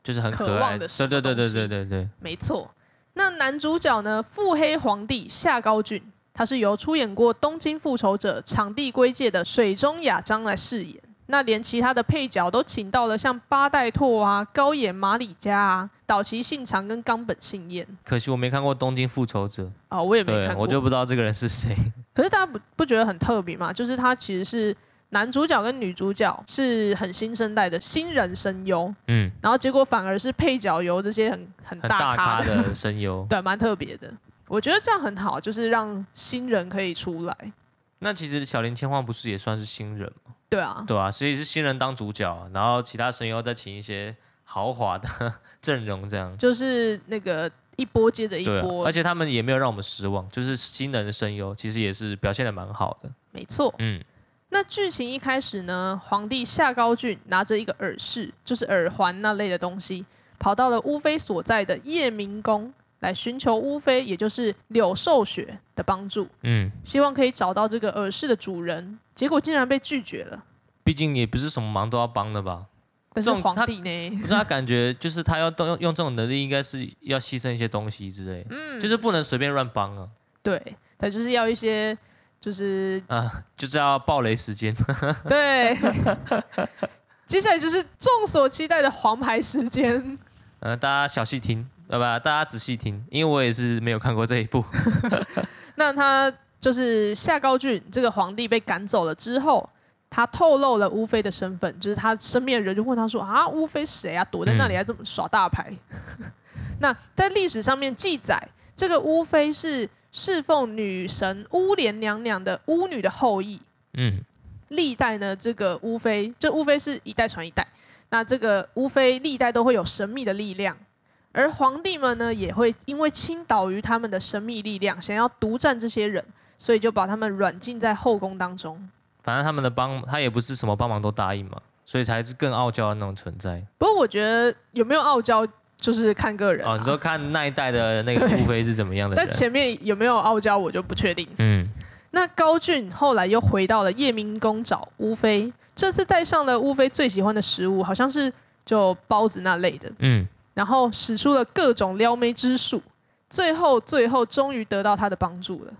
S2: 就是很可爱的，对对对对对对对，
S1: 没错。那男主角呢？腹黑皇帝夏高俊，他是由出演过《东京复仇者》场地归界的水中雅章来饰演。那连其他的配角都请到了，像八代拓啊、高野马里加啊、岛崎信长跟冈本信彦。
S2: 可惜我没看过《东京复仇者》
S1: 哦，我也没看过，
S2: 我就不知道这个人是谁。
S1: 可是大家不不觉得很特别吗？就是他其实是。男主角跟女主角是很新生代的新人声优，嗯，然后结果反而是配角由这些很很大咖的，
S2: 声优，
S1: 对，蛮特别的。我觉得这样很好，就是让新人可以出来。
S2: 那其实小林千晃不是也算是新人吗？
S1: 对啊，
S2: 对啊，所以是新人当主角，然后其他声优再请一些豪华的 阵容，这样
S1: 就是那个一波接着一波，
S2: 啊，而且他们也没有让我们失望，就是新人的声优其实也是表现的蛮好的。
S1: 没错，嗯。那剧情一开始呢，皇帝夏高俊拿着一个耳饰，就是耳环那类的东西，跑到了乌妃所在的夜明宫来寻求乌妃，也就是柳寿雪的帮助。嗯，希望可以找到这个耳饰的主人，结果竟然被拒绝了。
S2: 毕竟也不是什么忙都要帮的吧？
S1: 但是皇帝呢？
S2: 他，他感觉就是他要动用用这种能力，应该是要牺牲一些东西之类。嗯，就是不能随便乱帮啊。
S1: 对，他就是要一些。就是
S2: 啊，就是要暴雷时间。
S1: 对，接下来就是众所期待的黄牌时间。
S2: 呃，大家小细听，对吧？大家仔细听，因为我也是没有看过这一部。
S1: 那他就是夏高俊这个皇帝被赶走了之后，他透露了乌妃的身份，就是他身边的人就问他说：“啊，乌妃谁啊？躲在那里还这么耍大牌？”嗯、那在历史上面记载，这个乌妃是。侍奉女神乌莲娘娘的巫女的后裔。嗯，历代呢，这个乌妃，这乌妃是一代传一代，那这个乌妃历代都会有神秘的力量，而皇帝们呢也会因为倾倒于他们的神秘力量，想要独占这些人，所以就把他们软禁在后宫当中。
S2: 反正他们的帮他也不是什么帮忙都答应嘛，所以才是更傲娇的那种存在。
S1: 不过我觉得有没有傲娇，就是看个人、啊、
S2: 哦。你说看那一代的那个乌飞是怎么样的？
S1: 但前面有没有傲娇，我就不确定。
S2: 嗯。
S1: 那高俊后来又回到了夜明宫找乌飞，这次带上了乌飞最喜欢的食物，好像是就包子那类的。
S2: 嗯。然
S1: 后使出了各种撩妹之术，最后最后终于得到他的帮助了。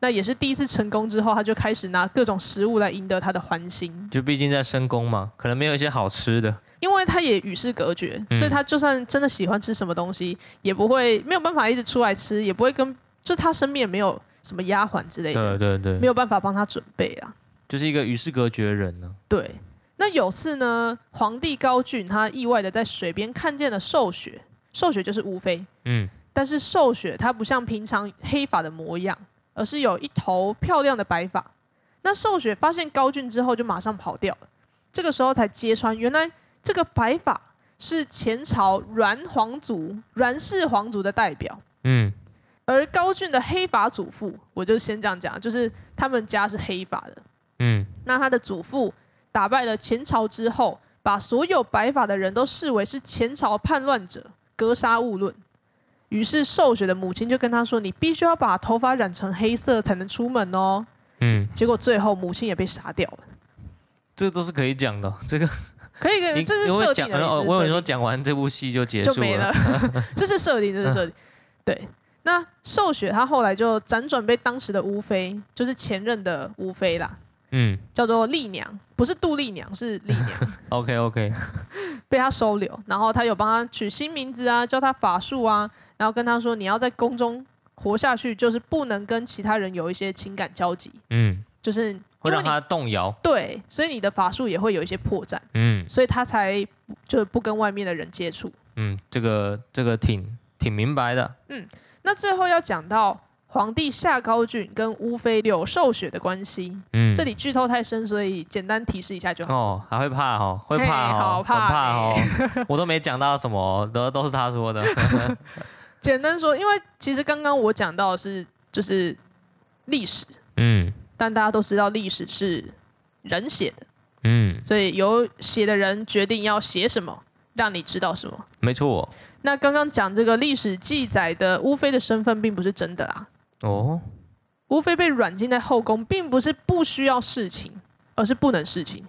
S1: 那也是第一次成功之后，他就开始拿各种食物来赢得他的欢心。
S2: 就毕竟在深宫嘛，可能没有一些好吃的。
S1: 因为他也与世隔绝，嗯、所以他就算真的喜欢吃什么东西，也不会没有办法一直出来吃，也不会跟就他身边也没有什么丫鬟之类的，
S2: 对对对，
S1: 没有办法帮他准备啊。
S2: 就是一个与世隔绝的人呢、啊。
S1: 对。那有次呢，皇帝高俊他意外的在水边看见了瘦雪，瘦雪就是乌妃。
S2: 嗯。
S1: 但是瘦雪她不像平常黑发的模样。而是有一头漂亮的白发，那瘦雪发现高俊之后就马上跑掉了，这个时候才揭穿，原来这个白发是前朝阮皇族阮氏皇族的代表。
S2: 嗯，
S1: 而高俊的黑发祖父，我就先这样讲，就是他们家是黑发的。
S2: 嗯，
S1: 那他的祖父打败了前朝之后，把所有白发的人都视为是前朝叛乱者，格杀勿论。于是瘦雪的母亲就跟他说：“你必须要把头发染成黑色才能出门哦。”
S2: 嗯，
S1: 结果最后母亲也被杀掉了。
S2: 这个都是可以讲的，这个
S1: 可以可以，这是设定的。
S2: 我以为说讲完这部戏就结束了，
S1: 就没了。这是设定，这是设定。对，那寿雪她后来就辗转被当时的乌妃，就是前任的乌妃啦。
S2: 嗯，
S1: 叫做丽娘，不是杜丽娘，是丽娘。
S2: OK OK，
S1: 被他收留，然后他有帮他取新名字啊，教他法术啊，然后跟他说，你要在宫中活下去，就是不能跟其他人有一些情感交集。
S2: 嗯，
S1: 就是
S2: 会让他动摇。
S1: 对，所以你的法术也会有一些破绽。
S2: 嗯，
S1: 所以他才就不跟外面的人接触。
S2: 嗯，这个这个挺挺明白的。
S1: 嗯，那最后要讲到。皇帝夏高俊跟乌妃柳受雪的关系，
S2: 嗯，
S1: 这里剧透太深，所以简单提示一下就好。
S2: 哦，还会怕哦，会怕哦，好怕，怕哦，我都没讲到什么，都都是他说的。
S1: 简单说，因为其实刚刚我讲到的是就是历史，
S2: 嗯，
S1: 但大家都知道历史是人写的，
S2: 嗯，
S1: 所以由写的人决定要写什么，让你知道什么，
S2: 没错。
S1: 那刚刚讲这个历史记载的乌妃的身份并不是真的啦。
S2: 哦，
S1: 乌妃被软禁在后宫，并不是不需要侍寝，而是不能侍寝。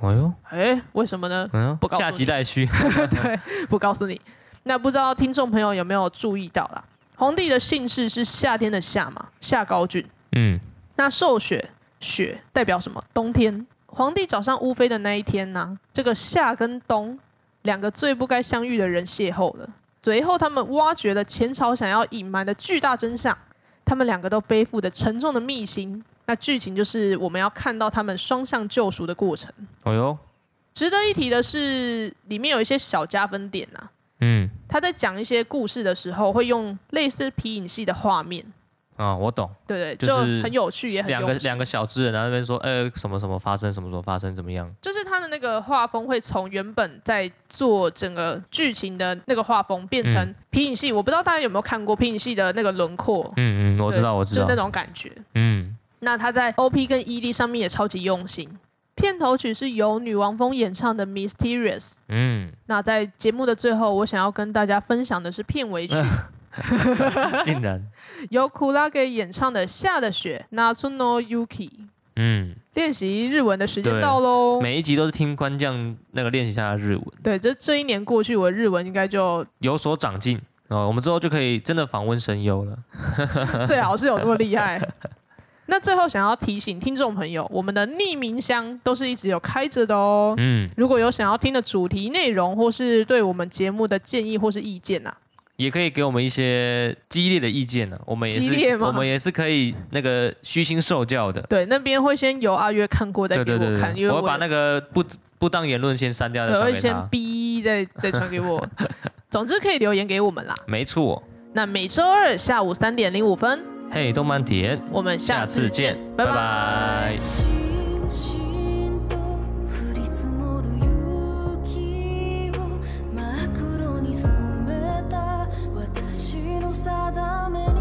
S2: 哎呦，
S1: 哎，为什么呢？
S2: 嗯，
S1: 不告诉你，
S2: 下集待续。
S1: 对，不告诉你。那不知道听众朋友有没有注意到啦？皇帝的姓氏是夏天的夏嘛，夏高俊。
S2: 嗯，那
S1: 受雪雪代表什么？冬天。皇帝找上乌妃的那一天呢、啊，这个夏跟冬两个最不该相遇的人邂逅了。随后，他们挖掘了前朝想要隐瞒的巨大真相。他们两个都背负着沉重的秘辛，那剧情就是我们要看到他们双向救赎的过程。
S2: 哦哟，
S1: 值得一提的是，里面有一些小加分点呐、啊。
S2: 嗯，
S1: 他在讲一些故事的时候，会用类似皮影戏的画面。
S2: 啊、哦，我懂，
S1: 对对，
S2: 就是
S1: 很有趣，也很
S2: 两个两个小资人，然后那边说，呃，什么什么发生，什么时候发生，怎么样？
S1: 就是他的那个画风会从原本在做整个剧情的那个画风，变成皮影戏。嗯、我不知道大家有没有看过皮影戏的那个轮廓？
S2: 嗯嗯，我知道，我知道，
S1: 就那种感觉。
S2: 嗯，
S1: 那他在 OP 跟 ED 上面也超级用心。片头曲是由女王蜂演唱的《Mysterious》。
S2: 嗯，
S1: 那在节目的最后，我想要跟大家分享的是片尾曲。
S2: 竟然
S1: 由库拉给演唱的《下的雪》Natsu no Yuki。
S2: 嗯，
S1: 练习日文的时间到喽。
S2: 每一集都是听官将那个练习一下日文。
S1: 对，这这一年过去，我的日文应该就
S2: 有所长进哦。我们之后就可以真的访问声优了。
S1: 最好是有那么厉害。那最后想要提醒听众朋友，我们的匿名箱都是一直有开着的哦。
S2: 嗯，
S1: 如果有想要听的主题内容，或是对我们节目的建议或是意见呐、啊。
S2: 也可以给我们一些激烈的意见呢，我们也是，我们也是可以那个虚心受教的。
S1: 对，那边会先由阿月看过再给我看，
S2: 对对对对，我会把那个不不当言论先删掉再传给他。会先
S1: 逼再再传给我。总之可以留言给我们啦。
S2: 没错。那
S1: 每周二下午三点零五分，
S2: 嘿，动漫体验，
S1: 我们下次见，
S2: 拜拜。拜拜。定め